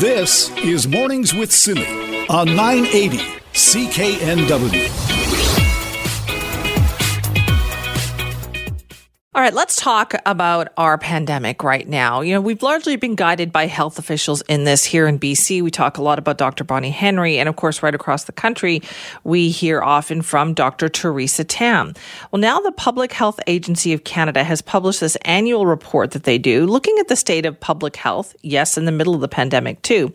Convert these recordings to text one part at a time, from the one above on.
This is Mornings with Simi on 980 CKNW. All right, let's talk about our pandemic right now. You know, we've largely been guided by health officials in this here in BC. We talk a lot about Dr. Bonnie Henry, and of course, right across the country, we hear often from Dr. Theresa Tam. Well, now the Public Health Agency of Canada has published this annual report that they do looking at the state of public health, yes, in the middle of the pandemic too.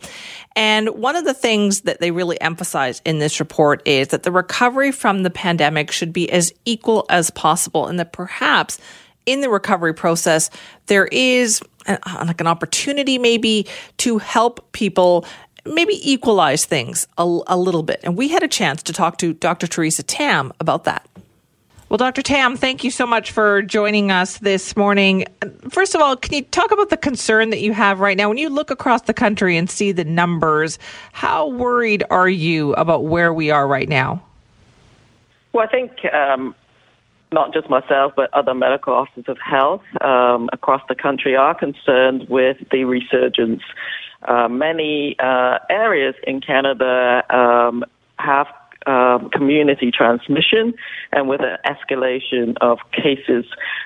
And one of the things that they really emphasize in this report is that the recovery from the pandemic should be as equal as possible and that perhaps in the recovery process, there is an, like an opportunity maybe to help people maybe equalize things a, a little bit. And we had a chance to talk to Dr. Theresa Tam about that. Well, Dr. Tam, thank you so much for joining us this morning. First of all, can you talk about the concern that you have right now? When you look across the country and see the numbers, how worried are you about where we are right now? Well, I think um, not just myself, but other medical officers of health um, across the country are concerned with the resurgence. Uh, many uh, areas in Canada um, have um, community transmission and with an escalation of cases.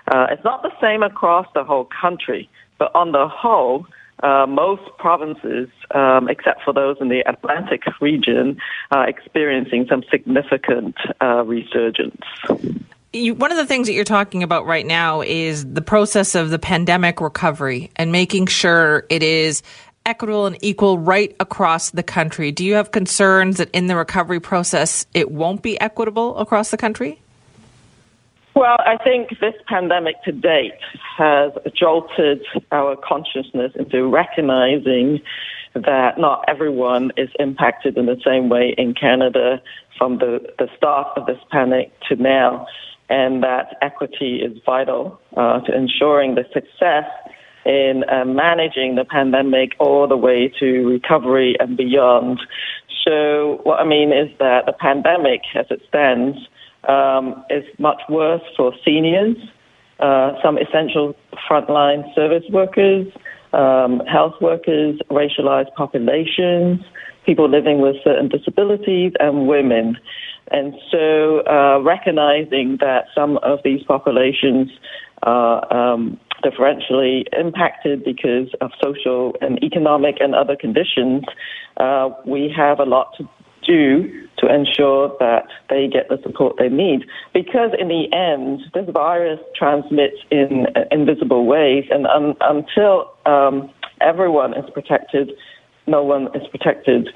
Uh, it's not the same across the whole country, but on the whole, uh, most provinces, um, except for those in the Atlantic region, are experiencing some significant uh, resurgence you, one of the things that you're talking about right now is the process of the pandemic recovery and making sure it is equitable and equal right across the country. Do you have concerns that in the recovery process it won't be equitable across the country? Well, I think this pandemic to date has jolted our consciousness into recognizing that not everyone is impacted in the same way in Canada from the, the start of this panic to now and that equity is vital uh, to ensuring the success in uh, managing the pandemic all the way to recovery and beyond. So, what I mean is that the pandemic, as it stands, um, is much worse for seniors, uh, some essential frontline service workers, um, health workers, racialized populations, people living with certain disabilities, and women. And so, uh, recognizing that some of these populations are um, differentially impacted because of social and economic and other conditions, uh, we have a lot to do to ensure that they get the support they need. Because in the end, this virus transmits in invisible ways, and un- until um, everyone is protected, no one is protected.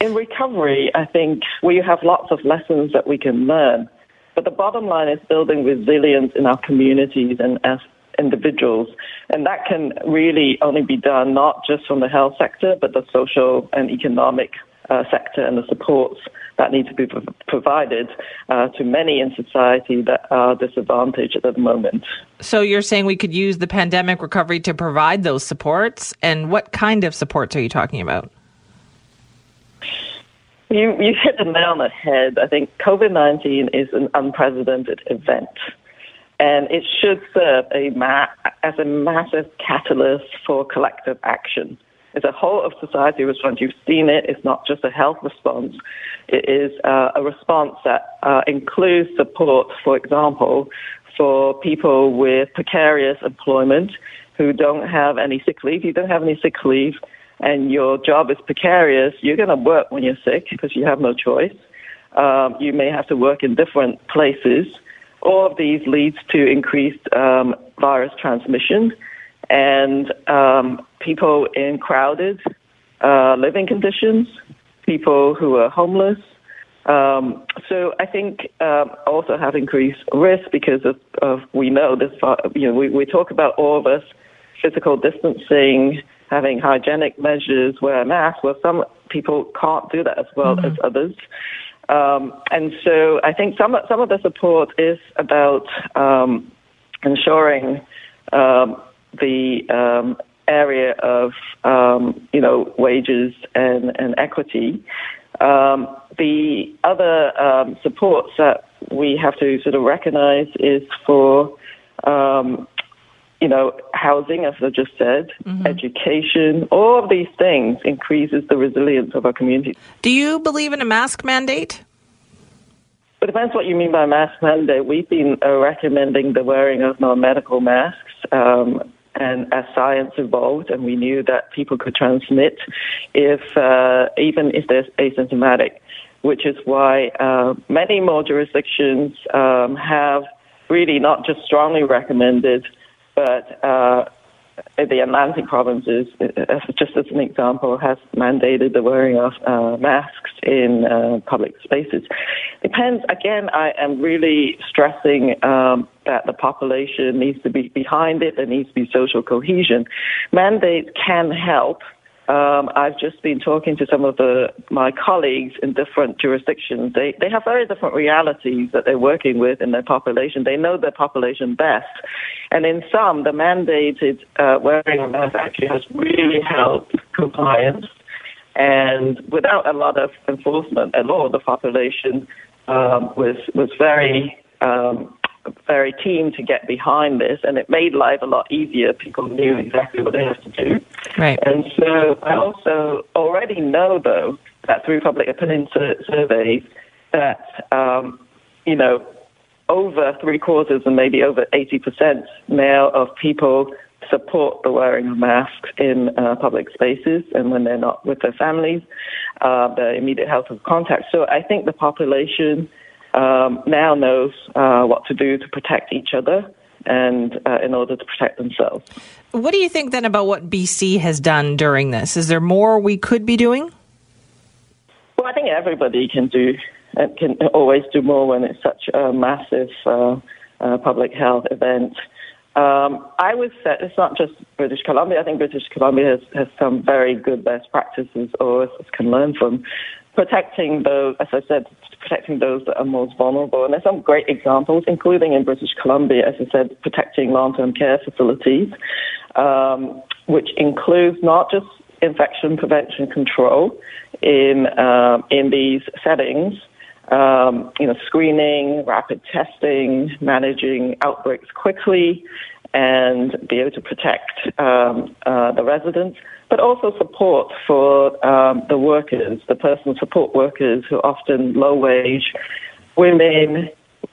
In recovery, I think we have lots of lessons that we can learn. But the bottom line is building resilience in our communities and as individuals. And that can really only be done not just from the health sector, but the social and economic uh, sector and the supports that need to be pro- provided uh, to many in society that are disadvantaged at the moment. So you're saying we could use the pandemic recovery to provide those supports? And what kind of supports are you talking about? You, you hit the nail on the head. I think COVID 19 is an unprecedented event. And it should serve a ma- as a massive catalyst for collective action. It's a whole of society response. You've seen it. It's not just a health response. It is uh, a response that uh, includes support, for example, for people with precarious employment who don't have any sick leave. You don't have any sick leave and your job is precarious, you're going to work when you're sick because you have no choice. Um, you may have to work in different places. All of these leads to increased um, virus transmission, and um, people in crowded uh, living conditions, people who are homeless. Um, so I think um, also have increased risk because of, of we know this. You know, we, we talk about all of us physical distancing having hygienic measures, wear a mask. Well, some people can't do that as well mm-hmm. as others. Um, and so I think some some of the support is about um, ensuring um, the um, area of um, you know wages and, and equity. Um, the other supports that we have to sort of recognize is for you know, housing, as I just said, mm-hmm. education, all of these things increases the resilience of our community. Do you believe in a mask mandate? It depends what you mean by mask mandate. We've been uh, recommending the wearing of non-medical masks. Um, and as science evolved, and we knew that people could transmit if uh, even if they're asymptomatic, which is why uh, many more jurisdictions um, have really not just strongly recommended but uh, the Atlantic provinces, uh, just as an example, has mandated the wearing of uh, masks in uh, public spaces. Depends, again, I am really stressing um, that the population needs to be behind it, there needs to be social cohesion. Mandates can help, um, I've just been talking to some of the, my colleagues in different jurisdictions. They, they have very different realities that they're working with in their population. They know their population best. And in some, the mandated uh, wearing a mask actually has really helped compliance. And without a lot of enforcement at all, the population um, was, was very um, very keen to get behind this, and it made life a lot easier. People knew exactly what they had to do. Right. And so I also already know, though, that through public opinion sur- surveys, that um, you know over three quarters and maybe over 80% now of people support the wearing of masks in uh, public spaces and when they're not with their families, uh, the immediate health of contact. So I think the population um, now knows uh, what to do to protect each other and uh, in order to protect themselves. What do you think then about what BC has done during this? Is there more we could be doing? Well, I think everybody can do uh, can always do more when it's such a massive uh, uh, public health event. Um, I would say it's not just British Columbia. I think British Columbia has, has some very good best practices or can learn from protecting those, as I said, protecting those that are most vulnerable. And there's some great examples, including in British Columbia, as I said, protecting long-term care facilities, um, which includes not just infection prevention control in uh, in these settings. Um, you know, screening, rapid testing, managing outbreaks quickly, and be able to protect um, uh, the residents, but also support for um, the workers, the personal support workers who are often low wage, women,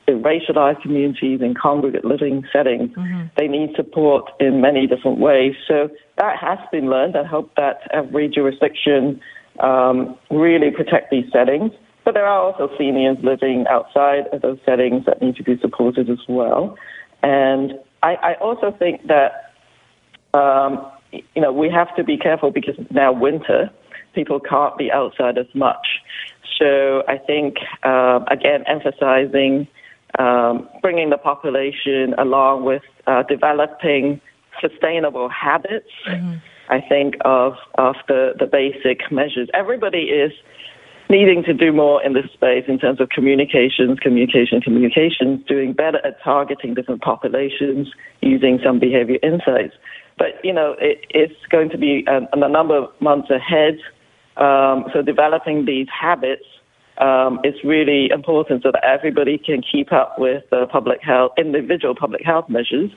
in racialized communities, in congregate living settings. Mm-hmm. They need support in many different ways. So that has been learned. I hope that every jurisdiction um, really protect these settings. But there are also seniors living outside of those settings that need to be supported as well. And I, I also think that um, you know we have to be careful because now winter. People can't be outside as much. So I think uh, again emphasizing um, bringing the population along with uh, developing sustainable habits. Mm-hmm. I think of of the the basic measures. Everybody is needing to do more in this space in terms of communications, communication, communications, doing better at targeting different populations, using some behavior insights. But, you know, it, it's going to be a, a, number of months ahead. Um, so developing these habits um, is really important so that everybody can keep up with the public health, individual public health measures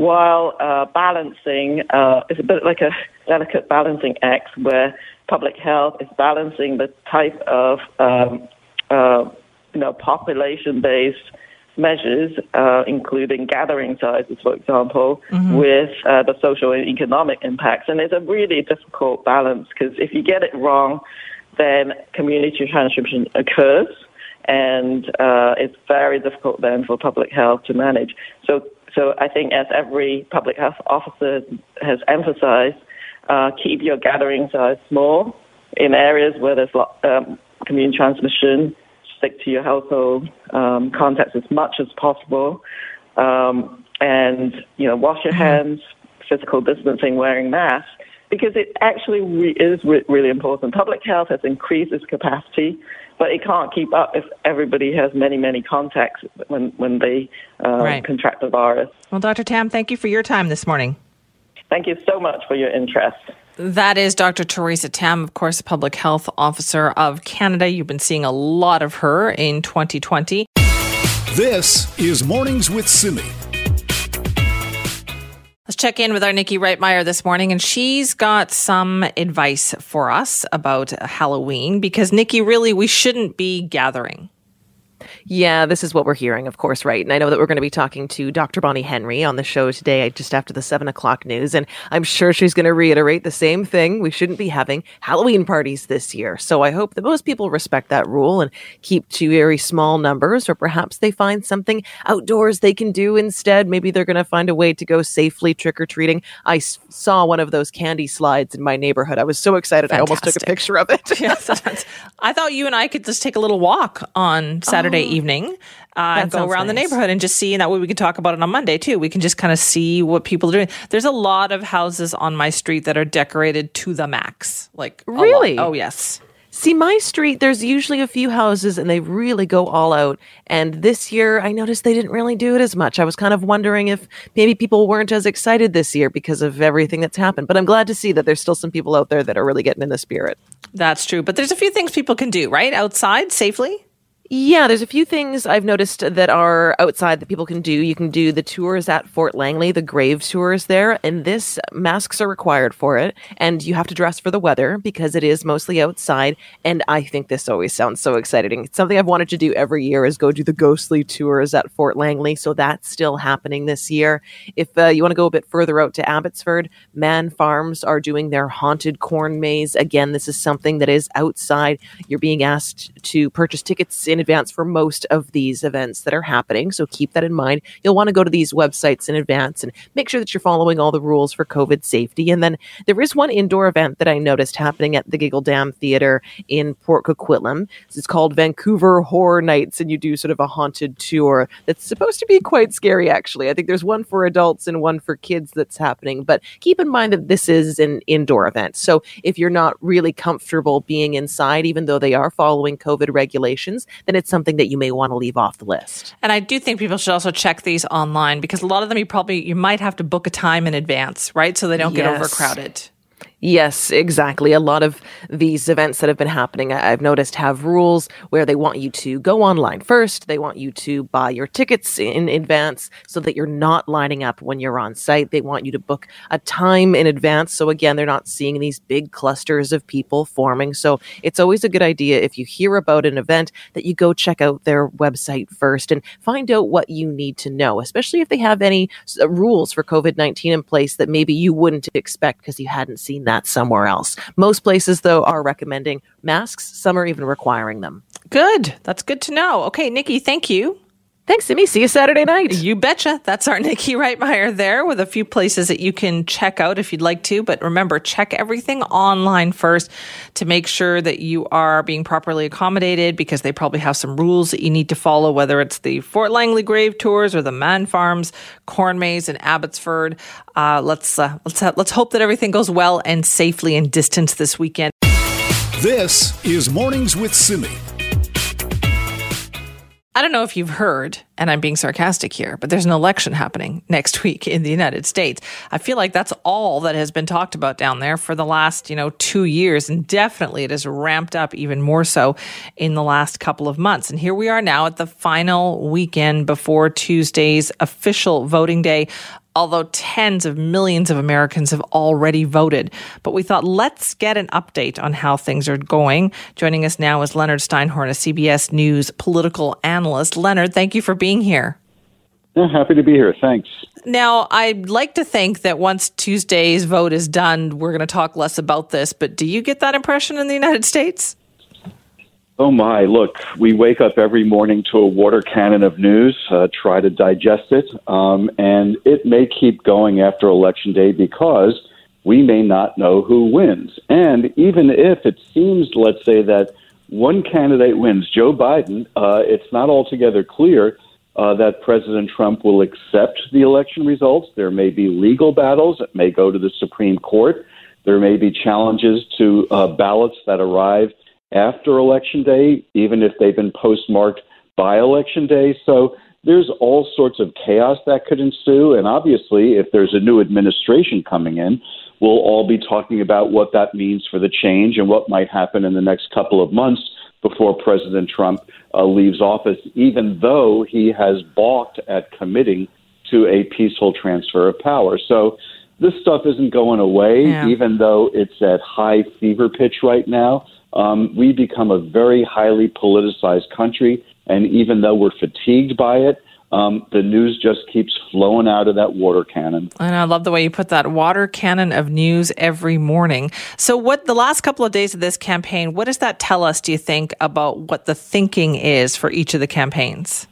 while uh, balancing, uh, it's a bit like a delicate balancing act where public health is balancing the type of um, uh, you know population-based measures, uh, including gathering sizes, for example, mm-hmm. with uh, the social and economic impacts. And it's a really difficult balance because if you get it wrong, then community transmission occurs and uh, it's very difficult then for public health to manage. So so I think as every public health officer has emphasized, uh, keep your gathering size small in areas where there's um, community transmission. Stick to your household um, contacts as much as possible, um, and you know wash your mm-hmm. hands, physical distancing, wearing masks, because it actually re- is re- really important. Public health has increased its capacity but it can't keep up if everybody has many, many contacts when, when they uh, right. contract the virus. Well, Dr. Tam, thank you for your time this morning. Thank you so much for your interest. That is Dr. Theresa Tam, of course, Public Health Officer of Canada. You've been seeing a lot of her in 2020. This is Mornings with Simi. Check in with our Nikki Reitmeyer this morning, and she's got some advice for us about Halloween because, Nikki, really, we shouldn't be gathering. Yeah, this is what we're hearing, of course, right? And I know that we're going to be talking to Dr. Bonnie Henry on the show today, just after the seven o'clock news. And I'm sure she's going to reiterate the same thing. We shouldn't be having Halloween parties this year. So I hope that most people respect that rule and keep to very small numbers, or perhaps they find something outdoors they can do instead. Maybe they're going to find a way to go safely trick or treating. I s- saw one of those candy slides in my neighborhood. I was so excited. Fantastic. I almost took a picture of it. yes, I thought you and I could just take a little walk on Saturday oh. Evening uh, and go around nice. the neighborhood and just see. And that way we can talk about it on Monday too. We can just kind of see what people are doing. There's a lot of houses on my street that are decorated to the max. Like really? Oh yes. See, my street, there's usually a few houses and they really go all out. And this year, I noticed they didn't really do it as much. I was kind of wondering if maybe people weren't as excited this year because of everything that's happened. But I'm glad to see that there's still some people out there that are really getting in the spirit. That's true. But there's a few things people can do, right? Outside safely? Yeah, there's a few things I've noticed that are outside that people can do. You can do the tours at Fort Langley, the grave tours there, and this masks are required for it, and you have to dress for the weather because it is mostly outside. And I think this always sounds so exciting. It's something I've wanted to do every year is go do the ghostly tours at Fort Langley. So that's still happening this year. If uh, you want to go a bit further out to Abbotsford, Maan Farms are doing their haunted corn maze. Again, this is something that is outside. You're being asked to purchase tickets in advance for most of these events that are happening. So keep that in mind. You'll want to go to these websites in advance and make sure that you're following all the rules for COVID safety. And then there is one indoor event that I noticed happening at the Giggle Dam Theater in Port Coquitlam. It's called Vancouver Horror Nights, and you do sort of a haunted tour that's supposed to be quite scary, actually. I think there's one for adults and one for kids that's happening. But keep in mind that this is an indoor event. So if you're not really comfortable being inside, even though they are following COVID regulations, then it's something that you may want to leave off the list. And I do think people should also check these online because a lot of them you probably you might have to book a time in advance, right? So they don't yes. get overcrowded. Yes, exactly. A lot of these events that have been happening, I've noticed, have rules where they want you to go online first. They want you to buy your tickets in advance so that you're not lining up when you're on site. They want you to book a time in advance. So, again, they're not seeing these big clusters of people forming. So, it's always a good idea if you hear about an event that you go check out their website first and find out what you need to know, especially if they have any rules for COVID 19 in place that maybe you wouldn't expect because you hadn't seen that somewhere else. Most places, though, are recommending masks. Some are even requiring them. Good. That's good to know. Okay, Nikki, thank you. Thanks, Simi. See you Saturday night. You betcha. That's our Nikki Reitmeyer there with a few places that you can check out if you'd like to. But remember, check everything online first to make sure that you are being properly accommodated because they probably have some rules that you need to follow, whether it's the Fort Langley Grave Tours or the Maan Farms Corn Maze in Abbotsford. Uh, let's uh, let's uh, let's hope that everything goes well and safely and distance this weekend. This is Mornings with Simi. I don't know if you've heard, and I'm being sarcastic here, but there's an election happening next week in the United States. I feel like that's all that has been talked about down there for the last, you know, two years. And definitely it has ramped up even more so in the last couple of months. And here we are now at the final weekend before Tuesday's official voting day although tens of millions of Americans have already voted. But we thought, let's get an update on how things are going. Joining us now is Leonard Steinhorn, a CBS News political analyst. Leonard, thank you for being here. Yeah, happy to be here. Thanks. Now, I'd like to think that once Tuesday's vote is done, we're going to talk less about this, but do you get that impression in the United States? Oh my, look, we wake up every morning to a water cannon of news, uh, try to digest it, um, and it may keep going after Election Day because we may not know who wins. And even if it seems, let's say, that one candidate wins, Joe Biden, uh, it's not altogether clear uh, that President Trump will accept the election results. There may be legal battles, it may go to the Supreme Court, there may be challenges to uh, ballots that arrive after Election Day, even if they've been postmarked by Election Day. So there's all sorts of chaos that could ensue. And obviously, if there's a new administration coming in, we'll all be talking about what that means for the change and what might happen in the next couple of months before President Trump uh, leaves office, even though he has balked at committing to a peaceful transfer of power. So this stuff isn't going away, Yeah. even though it's at high fever pitch right now. Um, we become a very highly politicized country, and even though we're fatigued by it, um, the news just keeps flowing out of that water cannon. And I love the way you put that water cannon of news every morning. So, what the last couple of days of this campaign, what does that tell us, do you think, about what the thinking is for each of the campaigns?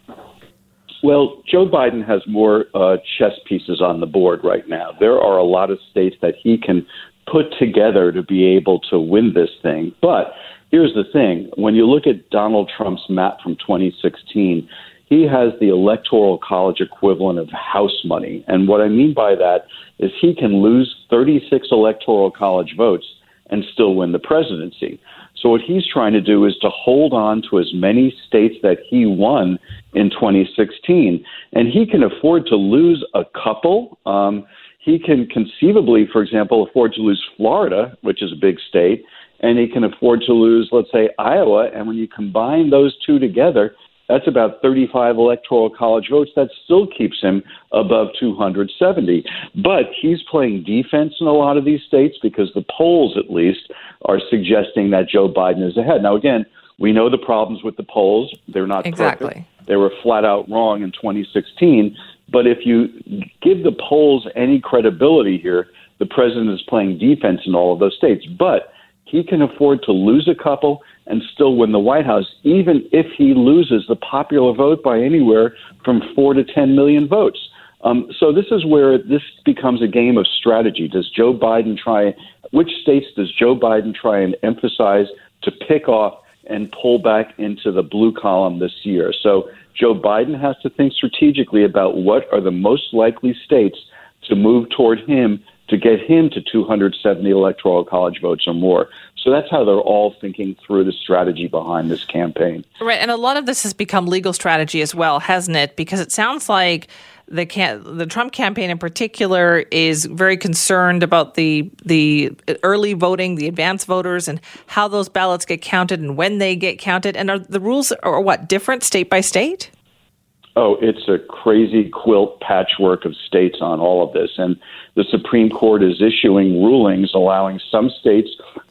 Well, Joe Biden has more uh, chess pieces on the board right now. There are a lot of states that he can put together to be able to win this thing. But here's the thing when you look at Donald Trump's map from 2016, he has the electoral college equivalent of house money. And what I mean by that is he can lose 36 electoral college votes and still win the presidency. So what he's trying to do is to hold on to as many states that he won in 2016, and he can afford to lose a couple. Um, he can conceivably, for example, afford to lose Florida, which is a big state, and he can afford to lose, let's say, Iowa. And when you combine those two together, that's about 35 electoral college votes. That still keeps him above 270. But he's playing defense in a lot of these states because the polls, at least, are suggesting that Joe Biden is ahead. Now, again, we know the problems with the polls. They're not Exactly. perfect. They were flat out wrong in 2016. But if you give the polls any credibility here, the president is playing defense in all of those states. But he can afford to lose a couple and still win the White House, even if he loses the popular vote by anywhere from four to 10 million votes. Um, so this is where this becomes a game of strategy. Does Joe Biden try, which states does Joe Biden try and emphasize to pick off and pull back into the blue column this year? So Joe Biden has to think strategically about what are the most likely states to move toward him to get him to 270 electoral college votes or more. So that's how they're all thinking through the strategy behind this campaign. Right, and a lot of this has become legal strategy as well, hasn't it? Because it sounds like the can- the Trump campaign in particular is very concerned about the the early voting, the advance voters, and how those ballots get counted and when they get counted. And are the rules are what different state by state? Oh, it's a crazy quilt patchwork of states on all of this. And the Supreme Court is issuing rulings allowing some states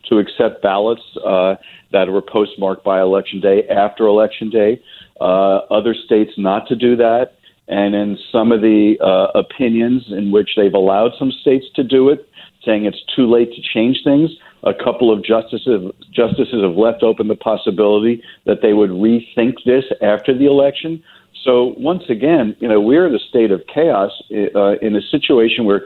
to accept ballots uh, that were postmarked by Election Day after Election Day, uh, other states not to do that. And in some of the uh, opinions in which they've allowed some states to do it, saying it's too late to change things, a couple of justices justices have left open the possibility that they would rethink this after the election. So once again, you know, we're in a state of chaos uh, in a situation where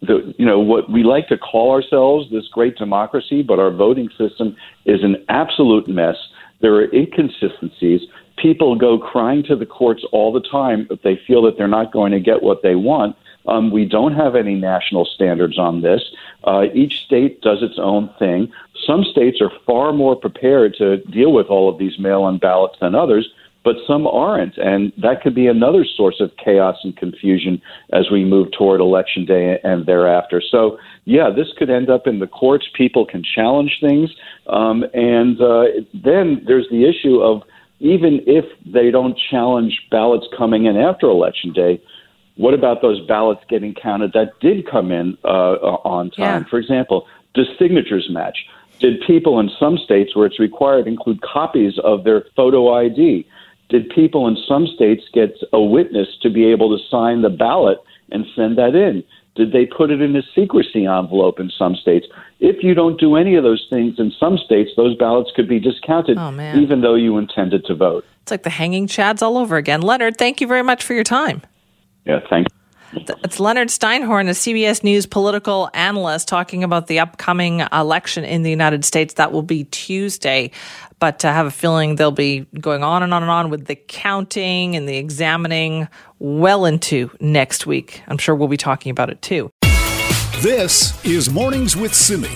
the you know what we like to call ourselves this great democracy, but our voting system is an absolute mess. There are inconsistencies. People go crying to the courts all the time if they feel that they're not going to get what they want. Um, we don't have any national standards on this. Uh, each state does its own thing. Some states are far more prepared to deal with all of these mail-in ballots than others but some aren't. And that could be another source of chaos and confusion as we move toward election day and thereafter. So, yeah, this could end up in the courts. People can challenge things. Um, and uh, then there's the issue of even if they don't challenge ballots coming in after election day, what about those ballots getting counted that did come in uh, on time? Yeah. For example, does signatures match? Did people in some states where it's required include copies of their photo ID? Did people in some states get a witness to be able to sign the ballot and send that in? Did they put it in a secrecy envelope in some states? If you don't do any of those things in some states, those ballots could be discounted Oh, even though you intended to vote. It's like the hanging chads all over again. Leonard, thank you very much for your time. Yeah, thank It's Leonard Steinhorn, a CBS News political analyst, talking about the upcoming election in the United States. That will be Tuesday. But I have a feeling they'll be going on and on and on with the counting and the examining well into next week. I'm sure we'll be talking about it too. This is Mornings with Simi.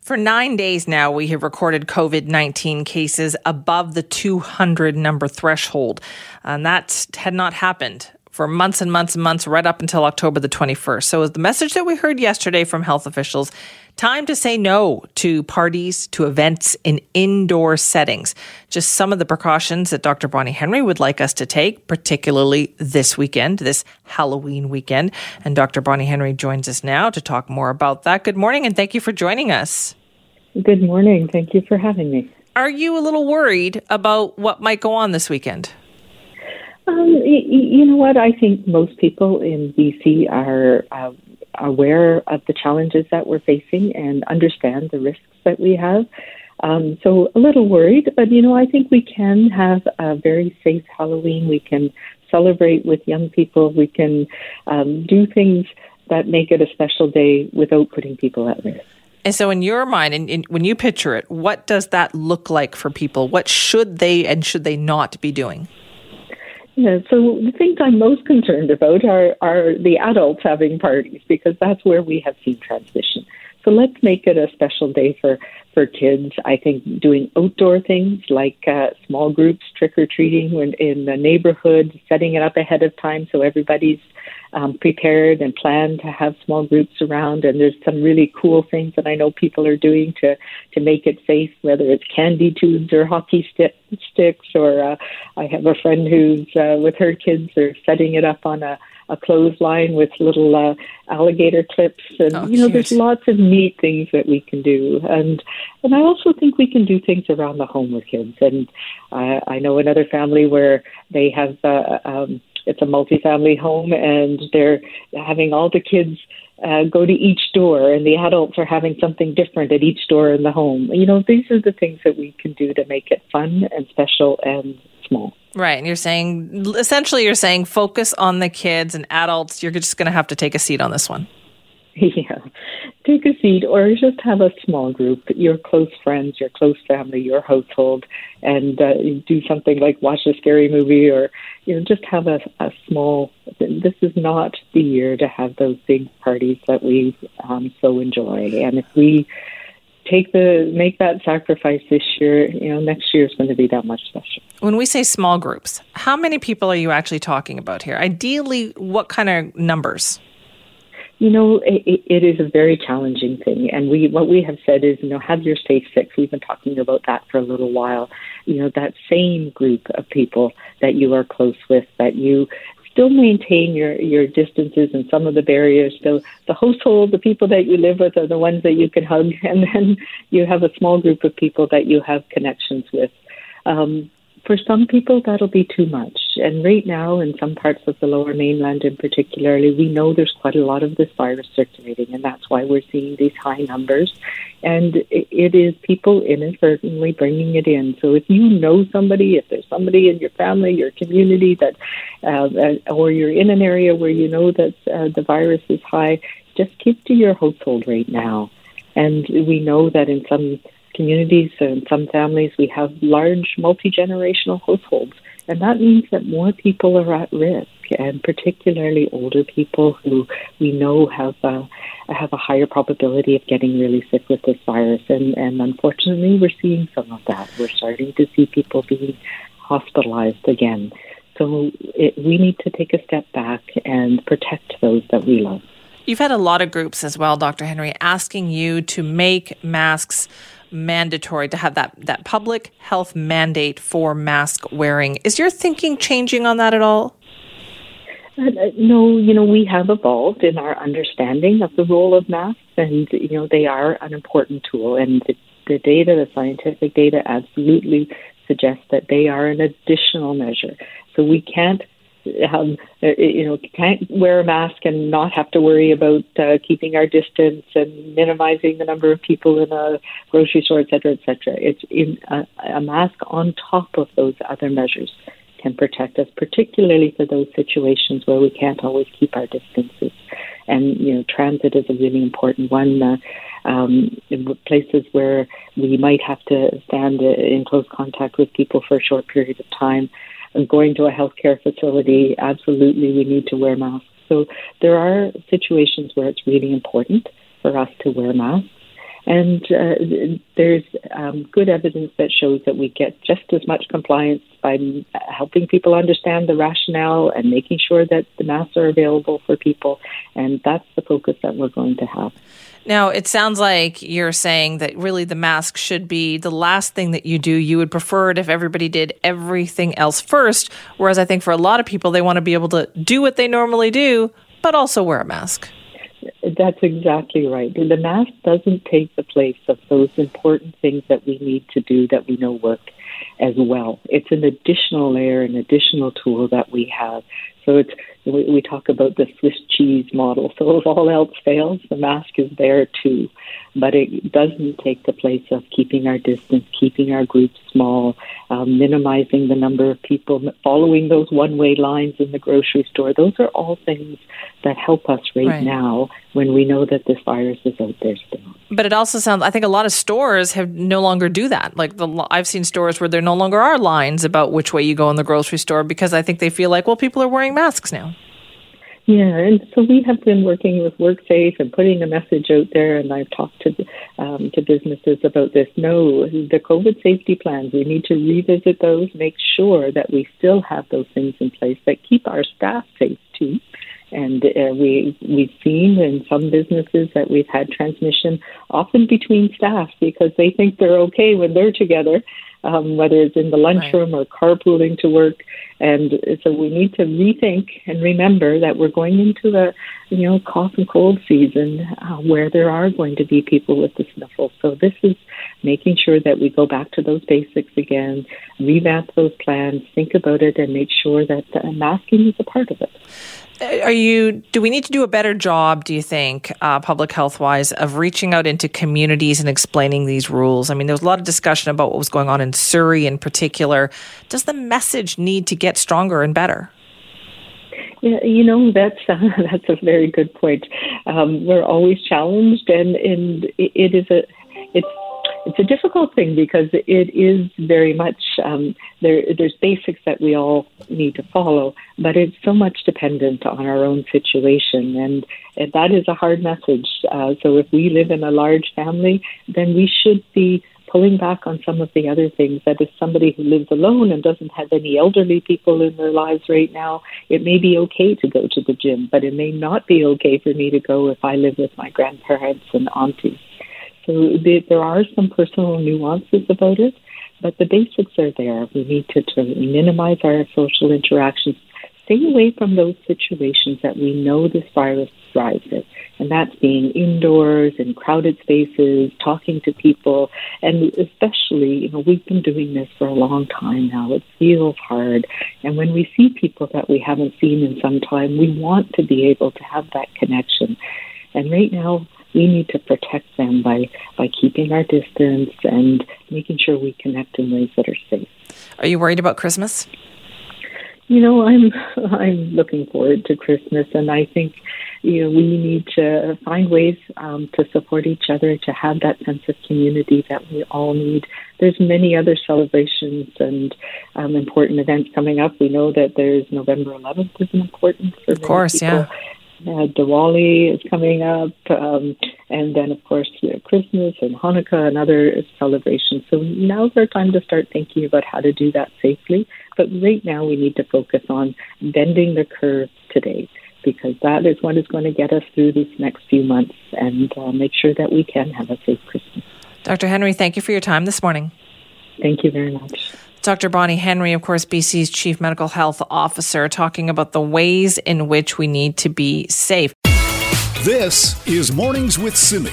For nine days now, we have recorded COVID 19 cases above the 200 number threshold. And that had not happened for for months and months and months, right up until October the 21st. So, the message that we heard yesterday from health officials time to say no to parties, to events in indoor settings. Just some of the precautions that Dr. Bonnie Henry would like us to take, particularly this weekend, this Halloween weekend. And Dr. Bonnie Henry joins us now to talk more about that. Good morning, and thank you for joining us. Good morning. Thank you for having me. Are you a little worried about what might go on this weekend? Um, you know what? I think most people in BC are uh, aware of the challenges that we're facing and understand the risks that we have. Um, so a little worried, but you know, I think we can have a very safe Halloween. We can celebrate with young people. We can um, do things that make it a special day without putting people at risk. And so, in your mind, and, when you picture it, what does that look like for people? What should they and should they not be doing? Yeah, so the things I'm most concerned about are, are the adults having parties because that's where we have seen transmission. So let's make it a special day for, for kids. I think doing outdoor things like uh, small groups, trick or treating in, in the neighborhood, setting it up ahead of time so everybody's um, prepared and planned to have small groups around. And there's some really cool things that I know people are doing to to make it safe, whether it's candy tubes or hockey stick, sticks. Or uh, I have a friend who's uh, with her kids They're setting it up on a a clothesline with little uh, alligator clips, and oh, you know, cute. there's lots of neat things that we can do, and and I also think we can do things around the home with kids. And uh, I know another family where they have uh, um, it's a multi-family home, and they're having all the kids uh, go to each door, and the adults are having something different at each door in the home. You know, these are the things that we can do to make it fun and special and small. Right. And you're saying, essentially, you're saying focus on the kids and adults. You're just going to have to take a seat on this one. Yeah. Take a seat or just have a small group, your close friends, your close family, your household, and uh, do something like watch a scary movie or, you know, just have a, a small. This is not the year to have those big parties that we um, so enjoy. And if we take the make that sacrifice this year, you know, next year is going to be that much special. When we say small groups, how many people are you actually talking about here? Ideally, what kind of numbers? You know, it, it is a very challenging thing, and we what we have said is, you know, have your safe six. We've been talking about that for a little while. You know, that same group of people that you are close with, that you still maintain your your distances and some of the barriers. So the household, the people that you live with, are the ones that you can hug, and then you have a small group of people that you have connections with. Um, for some people, that'll be too much. And right now, in some parts of the lower mainland in particularly, we know there's quite a lot of this virus circulating, and that's why we're seeing these high numbers. And it is people inadvertently bringing it in. So if you know somebody, if there's somebody in your family, your community that, uh, or you're in an area where you know that uh, the virus is high, just keep to your household right now. And we know that in some communities and some families, we have large multi generational households. And that means that more people are at risk, and particularly older people who we know have a, have a higher probability of getting really sick with this virus. And, and unfortunately, we're seeing some of that. We're starting to see people being hospitalized again. So it, we need to take a step back and protect those that we love. You've had a lot of groups as well, Dr. Henry, asking you to make masks mandatory to have that that public health mandate for mask wearing. Is your thinking changing on that at all? Uh, no, you know, we have evolved in our understanding of the role of masks, and, you know, they are an important tool. And the, the data, the scientific data, absolutely suggests that they are an additional measure. So we can't um, you know, can't wear a mask and not have to worry about uh, keeping our distance and minimizing the number of people in a grocery store, et cetera, et cetera. It's in a, a mask on top of those other measures can protect us, particularly for those situations where we can't always keep our distances. And you know, transit is a really important one. Uh, um, in places where we might have to stand in close contact with people for a short period of time and going to a healthcare facility, absolutely we need to wear masks. So there are situations where it's really important for us to wear masks. And uh, there's um, good evidence that shows that we get just as much compliance by helping people understand the rationale and making sure that the masks are available for people. And that's the focus that we're going to have. Now, it sounds like you're saying that really the mask should be the last thing that you do. You would prefer it if everybody did everything else first. Whereas I think for a lot of people, they want to be able to do what they normally do, but also wear a mask. That's exactly right. The mask doesn't take the place of those important things that we need to do that we know work as well. It's an additional layer, an additional tool that we have. So it's we, we talk about the Swiss cheese model. So if all else fails, the mask is there too. But it doesn't take the place of keeping our distance, keeping our groups small, um, minimizing the number of people, following those one-way lines in the grocery store. Those are all things that help us right, right. now when we know that this virus is out there still. But it also sounds. I think a lot of stores have no longer do that. Like the, I've seen stores where there no longer are lines about which way you go in the grocery store because I think they feel like, well, people are wearing masks now. Yeah, and so we have been working with WorkSafe and putting a message out there, and I've talked to um, to businesses about this. No, the COVID safety plans, we need to revisit those, make sure that we still have those things in place that keep our staff safe too. And uh, we we've seen in some businesses that we've had transmission often between staff because they think they're okay when they're together, um, whether it's in the lunchroom right. or carpooling to work. And so we need to rethink and remember that we're going into the, you know, cough and cold season uh, where there are going to be people with the sniffles. So this is making sure that we go back to those basics again, revamp those plans, think about it, and make sure that uh, masking is a part of it. Are you? Do we need to do a better job? Do you think, uh, public health wise, of reaching out into communities and explaining these rules? I mean, there was a lot of discussion about what was going on in Surrey, in particular. Does the message need to get stronger and better? Yeah, you know that's uh, that's a very good point. Um, we're always challenged, and and it is a it's it's a difficult thing because it is very much um, there. There's basics that we all need to follow, but it's so much dependent on our own situation, and, and that is a hard message. Uh, so if we live in a large family, then we should be pulling back on some of the other things. That is somebody who lives alone and doesn't have any elderly people in their lives right now, it may be okay to go to the gym, but it may not be okay for me to go if I live with my grandparents and aunties. So there are some personal nuances about it, but the basics are there. We need to, to minimize our social interactions, stay away from those situations that we know this virus thrives in. And that's being indoors in crowded spaces, talking to people, and especially, you know, we've been doing this for a long time now. It feels hard. And when we see people that we haven't seen in some time, we want to be able to have that connection. And right now, we need to protect them by, by keeping our distance and making sure we connect in ways that are safe. Are you worried about Christmas? You know, I'm I'm looking forward to Christmas, and I think you know we need to find ways um, to support each other, to have that sense of community that we all need. There's many other celebrations and um, important events coming up. We know that there's November 11th is an important for of course, people. yeah. Uh, Diwali is coming up, um, and then of course you know, Christmas and Hanukkah and other celebrations. So now's our time to start thinking about how to do that safely. But right now we need to focus on bending the curve today because that is what is going to get us through these next few months and uh, make sure that we can have a safe Christmas. Dr. Henry, thank you for your time this morning. Thank you very much. Dr. Bonnie Henry, of course, BC's Chief Medical Health Officer, talking about the ways in which we need to be safe. This is Mornings with Simi.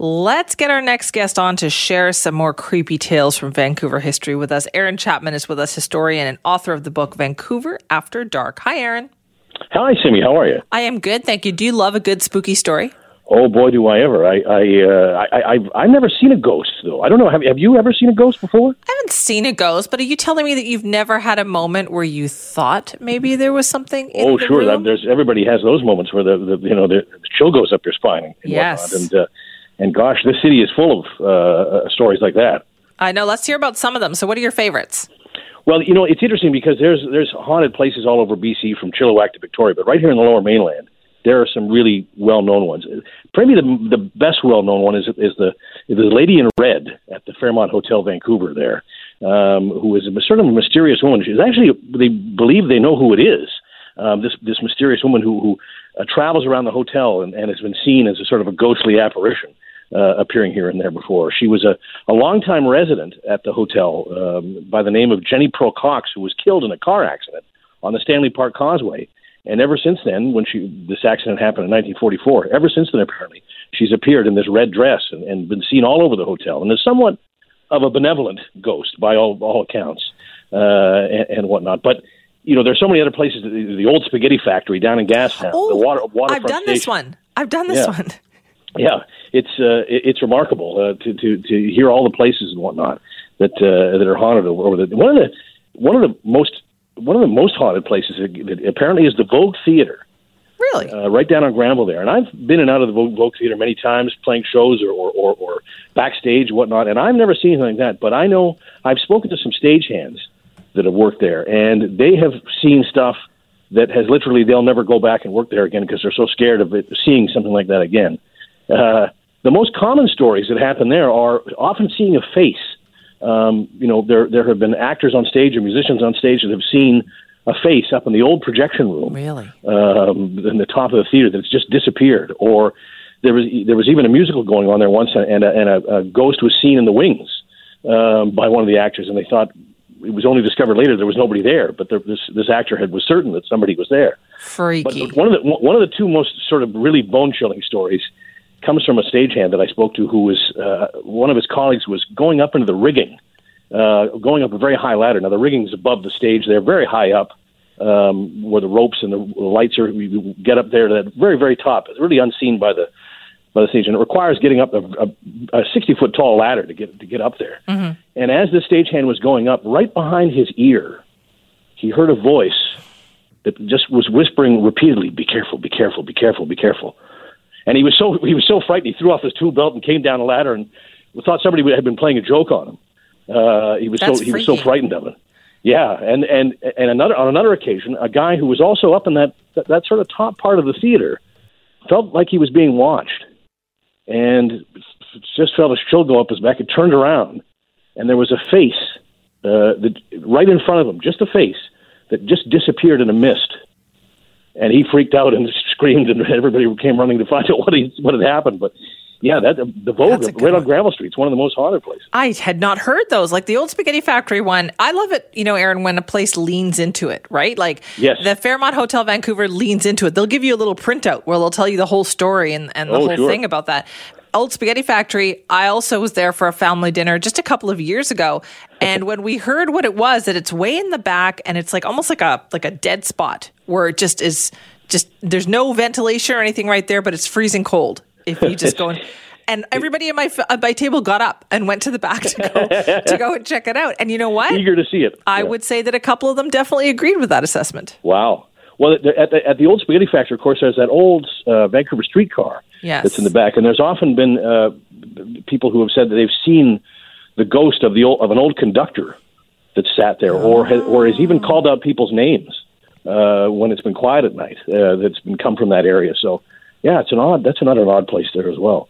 Let's get our next guest on to share some more creepy tales from Vancouver history with us. Aaron Chapman is with us, historian and author of the book Vancouver After Dark. Hi, Aaron. Hi, Simi. How are you? I am good, thank you. Do you love a good spooky story? Oh boy, do I ever! I I uh, I I've, I've never seen a ghost though. I don't know. Have Have you ever seen a ghost before? I haven't seen a ghost, but are you telling me that you've never had a moment where you thought maybe there was something? oh, sure. That, there's everybody has those moments where the, the you know the, the chill goes up your spine and, and yes. whatnot. And uh, and gosh, this city is full of uh, uh, stories like that. I know. Let's hear about some of them. So, what are your favorites? Well, you know, it's interesting because there's there's haunted places all over BC from Chilliwack to Victoria, but right here in the Lower Mainland there are some really well known ones. Probably the the best well known one is is the is the lady in red at the Fairmont Hotel Vancouver there, um, who is a sort of a mysterious woman. She's actually they believe they know who it is. Um, this this mysterious woman who who uh, travels around the hotel and, and has been seen as a sort of a ghostly apparition. Uh, appearing here and there before. She was a, a longtime resident at the hotel um, by the name of Jenny Pearl Cox, who was killed in a car accident on the Stanley Park Causeway. And ever since then, when she this accident happened in 1944, ever since then apparently she's appeared in this red dress and, and been seen all over the hotel, and is somewhat of a benevolent ghost by all all accounts uh, and, and whatnot. But you know, there's so many other places. The, the old spaghetti factory down in Gastown, Oh, the water waterfront I've done station. this one. I've done this Yeah. one. Yeah, it's uh, it's remarkable uh, to to to hear all the places and whatnot that uh, that are haunted over the one of the one of the most one of the most haunted places apparently is the Vogue Theater Really? uh, right down on Granville there. And I've been in and out of the Vogue, Vogue Theater many times, playing shows or, or, or, or backstage, whatnot. And I've never seen anything like that. But I know I've spoken to some stagehands that have worked there, and they have seen stuff that has literally they'll never go back and work there again because they're so scared of it, seeing something like that again. Uh, the most common stories that happen there are often seeing a face. Um, you know, there there have been actors on stage or musicians on stage that have seen a face up in the old projection room Really? um, in the top of the theater that's just disappeared. Or there was there was even a musical going on there once, and a, and a, a ghost was seen in the wings um, by one of the actors, and they thought it was only discovered later there was nobody there, but there, this this actor had was certain that somebody was there. Freaky. But one of the one of the two most sort of really bone chilling stories comes from a stagehand that I spoke to, who was uh, one of his colleagues was going up into the rigging, uh, going up a very high ladder. Now the rigging is above the stage; they're very high up, um, where the ropes and the, lights are. You get up there to that very very top. It's really unseen by the by the stage, and it requires getting up a, a, a sixty foot tall ladder to get to get up there. And as the stagehand was going up, right behind his ear, he heard a voice that just was whispering repeatedly, "Be careful, be careful, be careful, be careful." And he was so he was so frightened, he threw off his tool belt and came down the ladder and thought somebody had been playing a joke on him. Uh, he was That's so he was so frightened of it. Yeah, and and and another on another occasion, a guy who was also up in that that, that sort of top part of the theater felt like he was being watched, and just felt a chill go up his back. It turned around, and there was a face uh, that right in front of him, just a face that just disappeared in a mist. And he freaked out and screamed, and everybody came running to find out what he what had happened. But yeah, that the Vogue That's a good right on. Granville Street. It's one of the most haunted places. I had not heard those. Like the old Spaghetti Factory one. I love it, you know, Aaron, when a place leans into it, right? Like Yes. the Fairmont Hotel Vancouver leans into it. They'll give you a little printout where they'll tell you the whole story and, and the Oh, whole sure. thing about that. Old Spaghetti Factory, I also was there for a family dinner just a couple of years ago. And when we heard what it was, that it's way in the back and it's like almost like a like a dead spot where it just is just there's no ventilation or anything right there, but it's freezing cold if you just go in. And everybody at my at my table got up and went to the back to go to go and check it out. And you know what? Eager to see it. I Yeah. would say that a couple of them definitely agreed with that assessment. Wow. Well, at the, at the, old spaghetti factory, of course, there's that old uh, Vancouver streetcar Yes. that's in the back, and there's often been uh, people who have said that they've seen the ghost of the old, of an old conductor that sat there, or has, or has even called out people's names uh, when it's been quiet at night. Uh, that's been come from that area. So, yeah, it's an odd. That's another odd place there as well.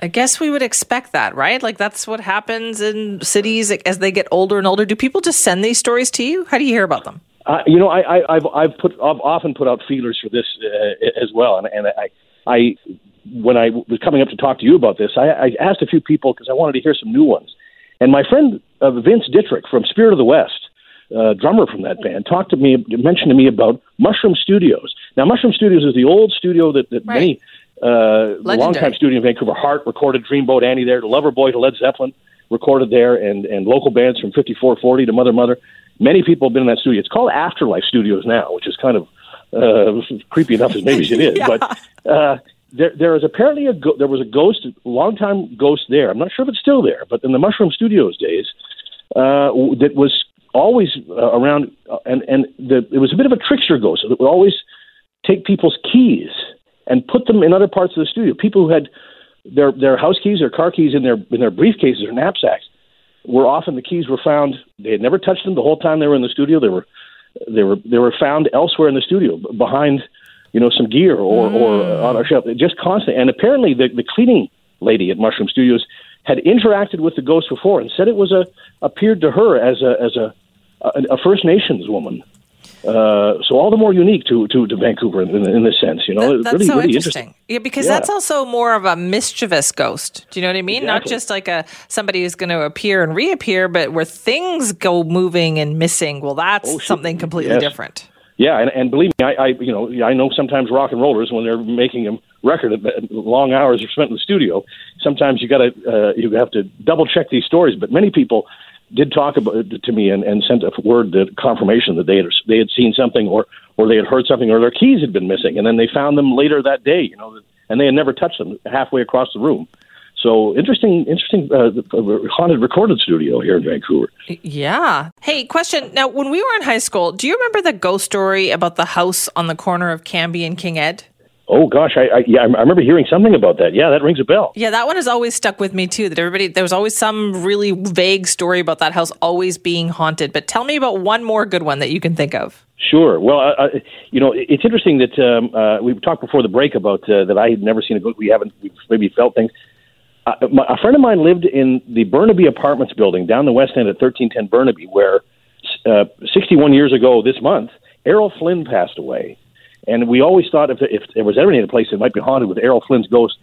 I guess we would expect that, right? Like that's what happens in cities as they get older and older. Do people just send these stories to you? How do you hear about them? Uh, you know, I, I, I've I've put I've often put out feelers for this uh, as well, and and I I when I was coming up to talk to you about this, I, I asked a few people because I wanted to hear some new ones, and my friend uh, Vince Dittrich from Spirit of the West, uh, drummer from that band, talked to me mentioned to me about Mushroom Studios. Now, Mushroom Studios is the old studio that that Right. many uh, Legendary. longtime studio in Vancouver. Heart recorded Dreamboat Annie there. The Loverboy to Led Zeppelin recorded there, and and local bands from 54-40 to Mother Mother. Many people have been in that studio. It's called Afterlife Studios now, which is kind of uh, creepy enough as maybe it is. But uh, there, there is apparently a go- there was a ghost, longtime ghost there. I'm not sure if it's still there, but in the Mushroom Studios days, uh, that was always uh, around, uh, and and the, it was a bit of a trickster ghost that would always take people's keys and put them in other parts of the studio. People who had their their house keys or car keys in their in their briefcases or knapsacks were often the keys were found. They had never touched them the whole time they were in the studio. They were they were they were found elsewhere in the studio behind you know, some gear or, mm. or on our shelf, just constantly. And apparently, the, the cleaning lady at Mushroom Studios had interacted with the ghost before and said it was a appeared to her as a as a a, a First Nations woman. Uh, so all the more unique to to, to Vancouver in, in, this sense, you know. That, that's really, so really interesting. interesting. Yeah, because yeah. that's also more of a mischievous ghost. Do you know what I mean? Exactly. Not just like a somebody who's going to appear and reappear, but where things go moving and missing. Well, that's oh, something completely yes. different. Yeah, and, and believe me, I, I you know I know sometimes rock and rollers when they're making a record, long hours are spent in the studio. Sometimes you got to uh, you have to double check these stories. But many people did talk about to me and, and sent a word that confirmation that they had they had seen something or or they had heard something or their keys had been missing, and then they found them later that day. You know, and they had never touched them halfway across the room. So interesting, interesting uh, haunted recorded studio here in Vancouver. Yeah. Hey, question. Now, when we were in high school, do you remember the ghost story about the house on the corner of Cambie and King Ed? Oh gosh, I, I yeah, I remember hearing something about that. Yeah, that rings a bell. Yeah, that one has always stuck with me too. That everybody there was always some really vague story about that house always being haunted. But tell me about one more good one that you can think of. Sure. Well, uh, you know, it's interesting that um, uh, we talked before the break about uh, that I had never seen a ghost. We haven't we've maybe felt things uh, my, a friend of mine lived in the Burnaby Apartments building down the west end at 1310 Burnaby, where uh, 61 years ago this month, Errol Flynn passed away. And we always thought if, if there was ever any place that might be haunted with Errol Flynn's ghost,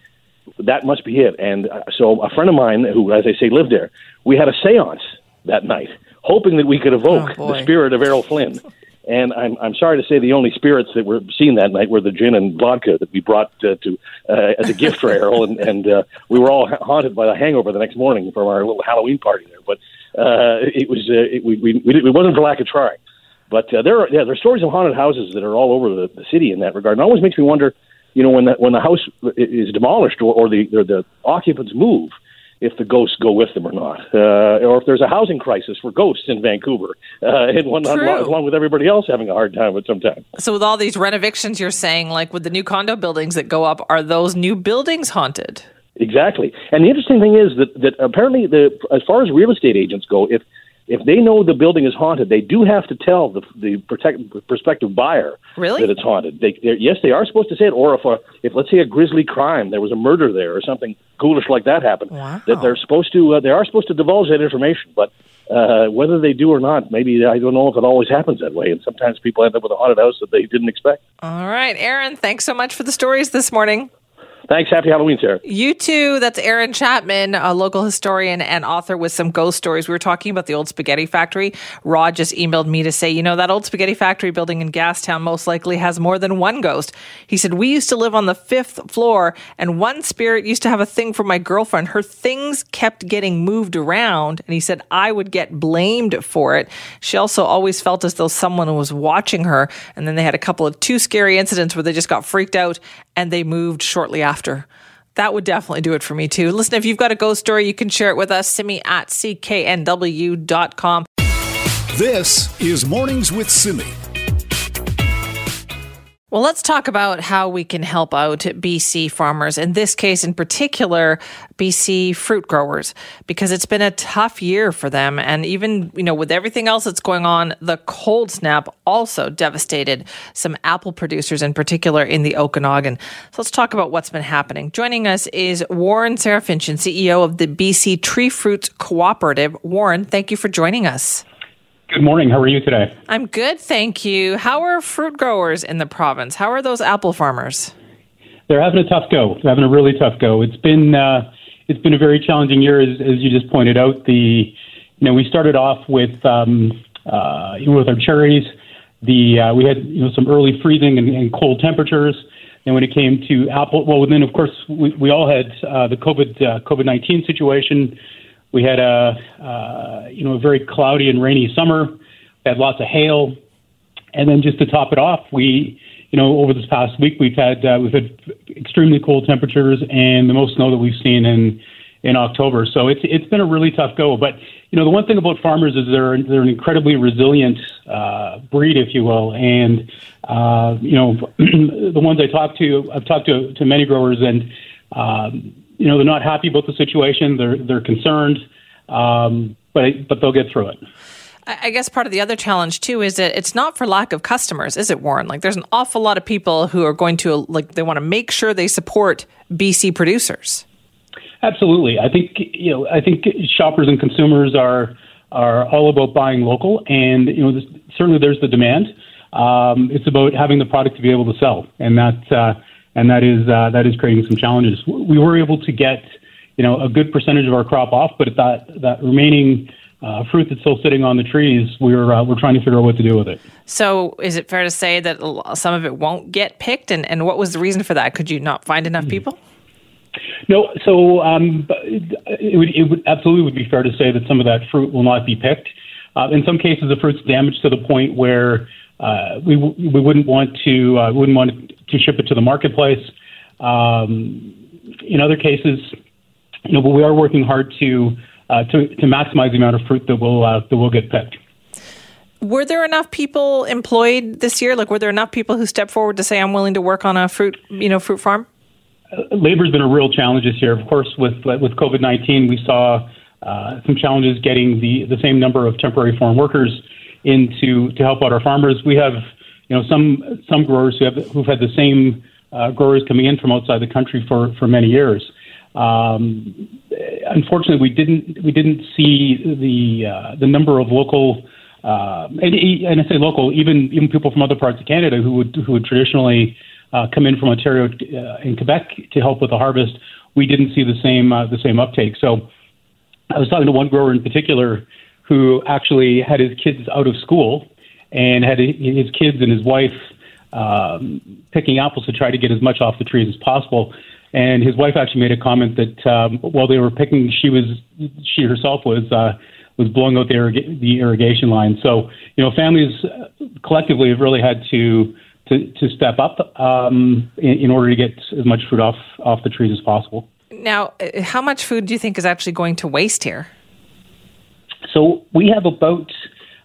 that must be it. And uh, so a friend of mine, who, as I say, lived there, we had a seance that night, hoping that we could evoke oh, the spirit of Errol Flynn. And I'm I'm sorry to say the only spirits that were seen that night were the gin and vodka that we brought uh, to uh, as a gift for Errol, and and uh, we were all haunted by the hangover the next morning from our little Halloween party there. But uh, it was uh, it, we, we we it wasn't for lack of trying. But uh, there are yeah there are stories of haunted houses that are all over the, the city in that regard. And it always makes me wonder, you know, when the when the house is demolished or, or the or the occupants move if the ghosts go with them or not, uh, or if there's a housing crisis for ghosts in Vancouver, uh, and one True. along with everybody else having a hard time with sometimes. So, with all these renovictions, you're saying, like with the new condo buildings that go up, are those new buildings haunted? Exactly. And the interesting thing is that that apparently, the as far as real estate agents go, if if they know the building is haunted, they do have to tell the the protect, prospective buyer really? that it's haunted. They, yes, they are supposed to say it. Or if a, if let's say a grisly crime, there was a murder there or something ghoulish like that happened, wow. that they're supposed to uh, they are supposed to divulge that information. But uh, whether they do or not, maybe I don't know if it always happens that way. And sometimes people end up with a haunted house that they didn't expect. All right, Aaron, thanks so much for the stories this morning. Thanks. Happy Halloween, Sarah. You too. That's Aaron Chapman, a local historian and author with some ghost stories. We were talking about the old spaghetti factory. Rod just emailed me to say, you know, that old spaghetti factory building in Gastown most likely has more than one ghost. He said, We used to live on the fifth floor, and one spirit used to have a thing for my girlfriend. Her things kept getting moved around, and he said, I would get blamed for it. She also always felt as though someone was watching her. And then they had a couple of two scary incidents where they just got freaked out and they moved shortly after. That would definitely do it for me too. Listen, if you've got a ghost story, you can share it with us. Simi at cknw.com. This is Mornings with Simi. Well, let's talk about how we can help out BC farmers, in this case in particular, BC fruit growers, because it's been a tough year for them. And even, you know, with everything else that's going on, the cold snap also devastated some apple producers, in particular in the Okanagan. So let's talk about what's been happening. Joining us is Warren Sarafinchan, CEO of the BC Tree Fruits Cooperative. Warren, thank you for joining us. Good morning. How are you today? I'm good, thank you. How are fruit growers in the province? How are those apple farmers? They're having a tough go. They're having a really tough go. It's been uh, it's been a very challenging year, as, as you just pointed out. The you know we started off with um, uh, with our cherries. The uh, we had you know some early freezing and, and cold temperatures. And when it came to apple, well, then of course we, we all had uh, the COVID uh, COVID nineteen situation we had a uh, you know a very cloudy and rainy summer. We had lots of hail, and then just to top it off, we you know over this past week we've had uh, we've had extremely cold temperatures and the most snow that we've seen in in October. So it's it's been a really tough go. But you know the one thing about farmers is they're they're an incredibly resilient uh, breed, if you will. And uh, you know the ones I talked to, I've talked to to many growers, and um, you know, they're not happy about the situation. They're they're concerned, um, but but they'll get through it. I guess part of the other challenge too is that it's not for lack of customers, is it, Warren? Like there's an awful lot of people who are going to like they want to make sure they support BC producers. Absolutely, I think you know I think shoppers and consumers are are all about buying local, and you know certainly there's the demand. Um, it's about having the product to be able to sell, and that uh, and that is uh, that is creating some challenges. We were able to get you know a good percentage of our crop off, but that that remaining uh, fruit that's still sitting on the trees, we're uh, we're trying to figure out what to do with it. So, is it fair to say that some of it won't get picked? And, and what was the reason for that? Could you not find enough mm-hmm. people? No, so um, it, would, it would absolutely would be fair to say that some of that fruit will not be picked. Uh, in some cases, the fruit's damaged to the point where uh, we we wouldn't want to uh, wouldn't want to ship it to the marketplace. Um, in other cases, you know, but we are working hard to uh, to, to maximize the amount of fruit that will uh, that will get picked. Were there enough people employed this year? Like, were there enough people who stepped forward to say, "I'm willing to work on a fruit, you know, fruit farm"? Uh, labor's been a real challenge this year. Of course, with with COVID nineteen, we saw uh, some challenges getting the the same number of temporary farm workers in to to help out our farmers. We have, you know, some some growers who have who've had the same uh, growers coming in from outside the country for for many years. Um, unfortunately, we didn't we didn't see the uh, the number of local uh, and, and I say local, even even people from other parts of Canada who would who would traditionally uh, come in from Ontario uh, and Quebec to help with the harvest. We didn't see the same uh, the same uptake. So I was talking to one grower in particular who actually had his kids out of school and had his kids and his wife um, picking apples to try to get as much off the trees as possible. And his wife actually made a comment that um, while they were picking, she was she herself was uh, was blowing out the, irrig- the irrigation line. So you know, families collectively have really had to to, to step up um, in, in order to get as much fruit off off the trees as possible. Now, uh, how much food do you think is actually going to waste here? So we have about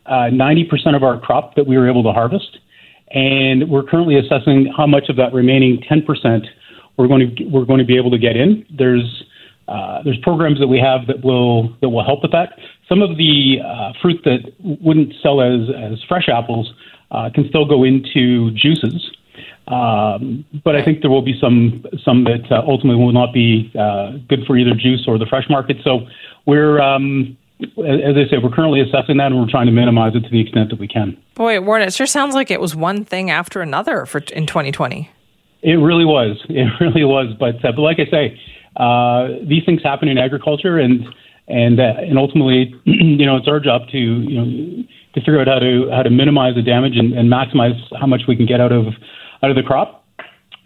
uh, ninety percent of our crop that we were able to harvest, and we're currently assessing how much of that remaining ten percent we're going to we're going to be able to get in. There's uh, there's programs that we have that will that will help with that. Some of the uh, fruit that wouldn't sell as as fresh apples uh, can still go into juices, um, but I think there will be some some that uh, ultimately will not be uh, good for either juice or the fresh market. So we're um, as I say, we're currently assessing that, and we're trying to minimize it to the extent that we can. Boy, Warren, it sure sounds like it was one thing after another for in 2020. It really was. It really was. But uh, but like I say, uh, these things happen in agriculture, and and uh, and ultimately, you know, it's our job to you know to figure out how to how to minimize the damage and, and maximize how much we can get out of out of the crop.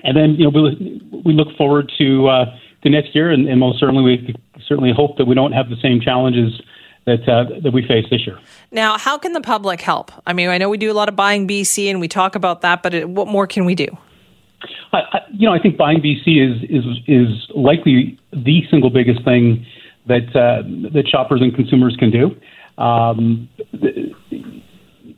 And then you know we we look forward to uh, to next year, and, and most certainly we certainly hope that we don't have the same challenges that uh, that we face this year. Now, how can the public help? I mean, I know we do a lot of buying BC, and we talk about that, but it, what more can we do? I, I, you know, I think buying BC is is is likely the single biggest thing that uh, that shoppers and consumers can do. Um,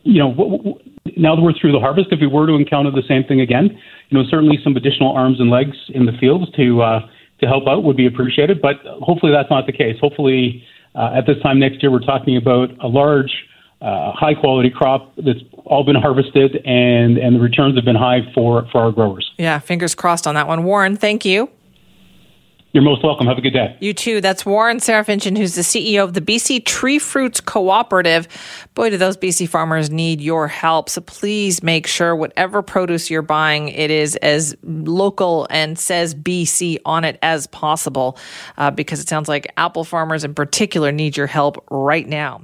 you know, w- w- now that we're through the harvest, if we were to encounter the same thing again, you know, certainly some additional arms and legs in the fields to uh, to help out would be appreciated. But hopefully, that's not the case. Hopefully, uh, at this time next year, we're talking about a large uh, high quality crop that's all been harvested and, and the returns have been high for, for our growers. Yeah, fingers crossed on that one. Warren, thank you. You're most welcome. Have a good day. You too. That's Warren Sarafinchan, who's the CEO of the BC Tree Fruits Cooperative. Boy, do those BC farmers need your help. So please make sure whatever produce you're buying, it is as local and says BC on it as possible, uh, because it sounds like apple farmers in particular need your help right now.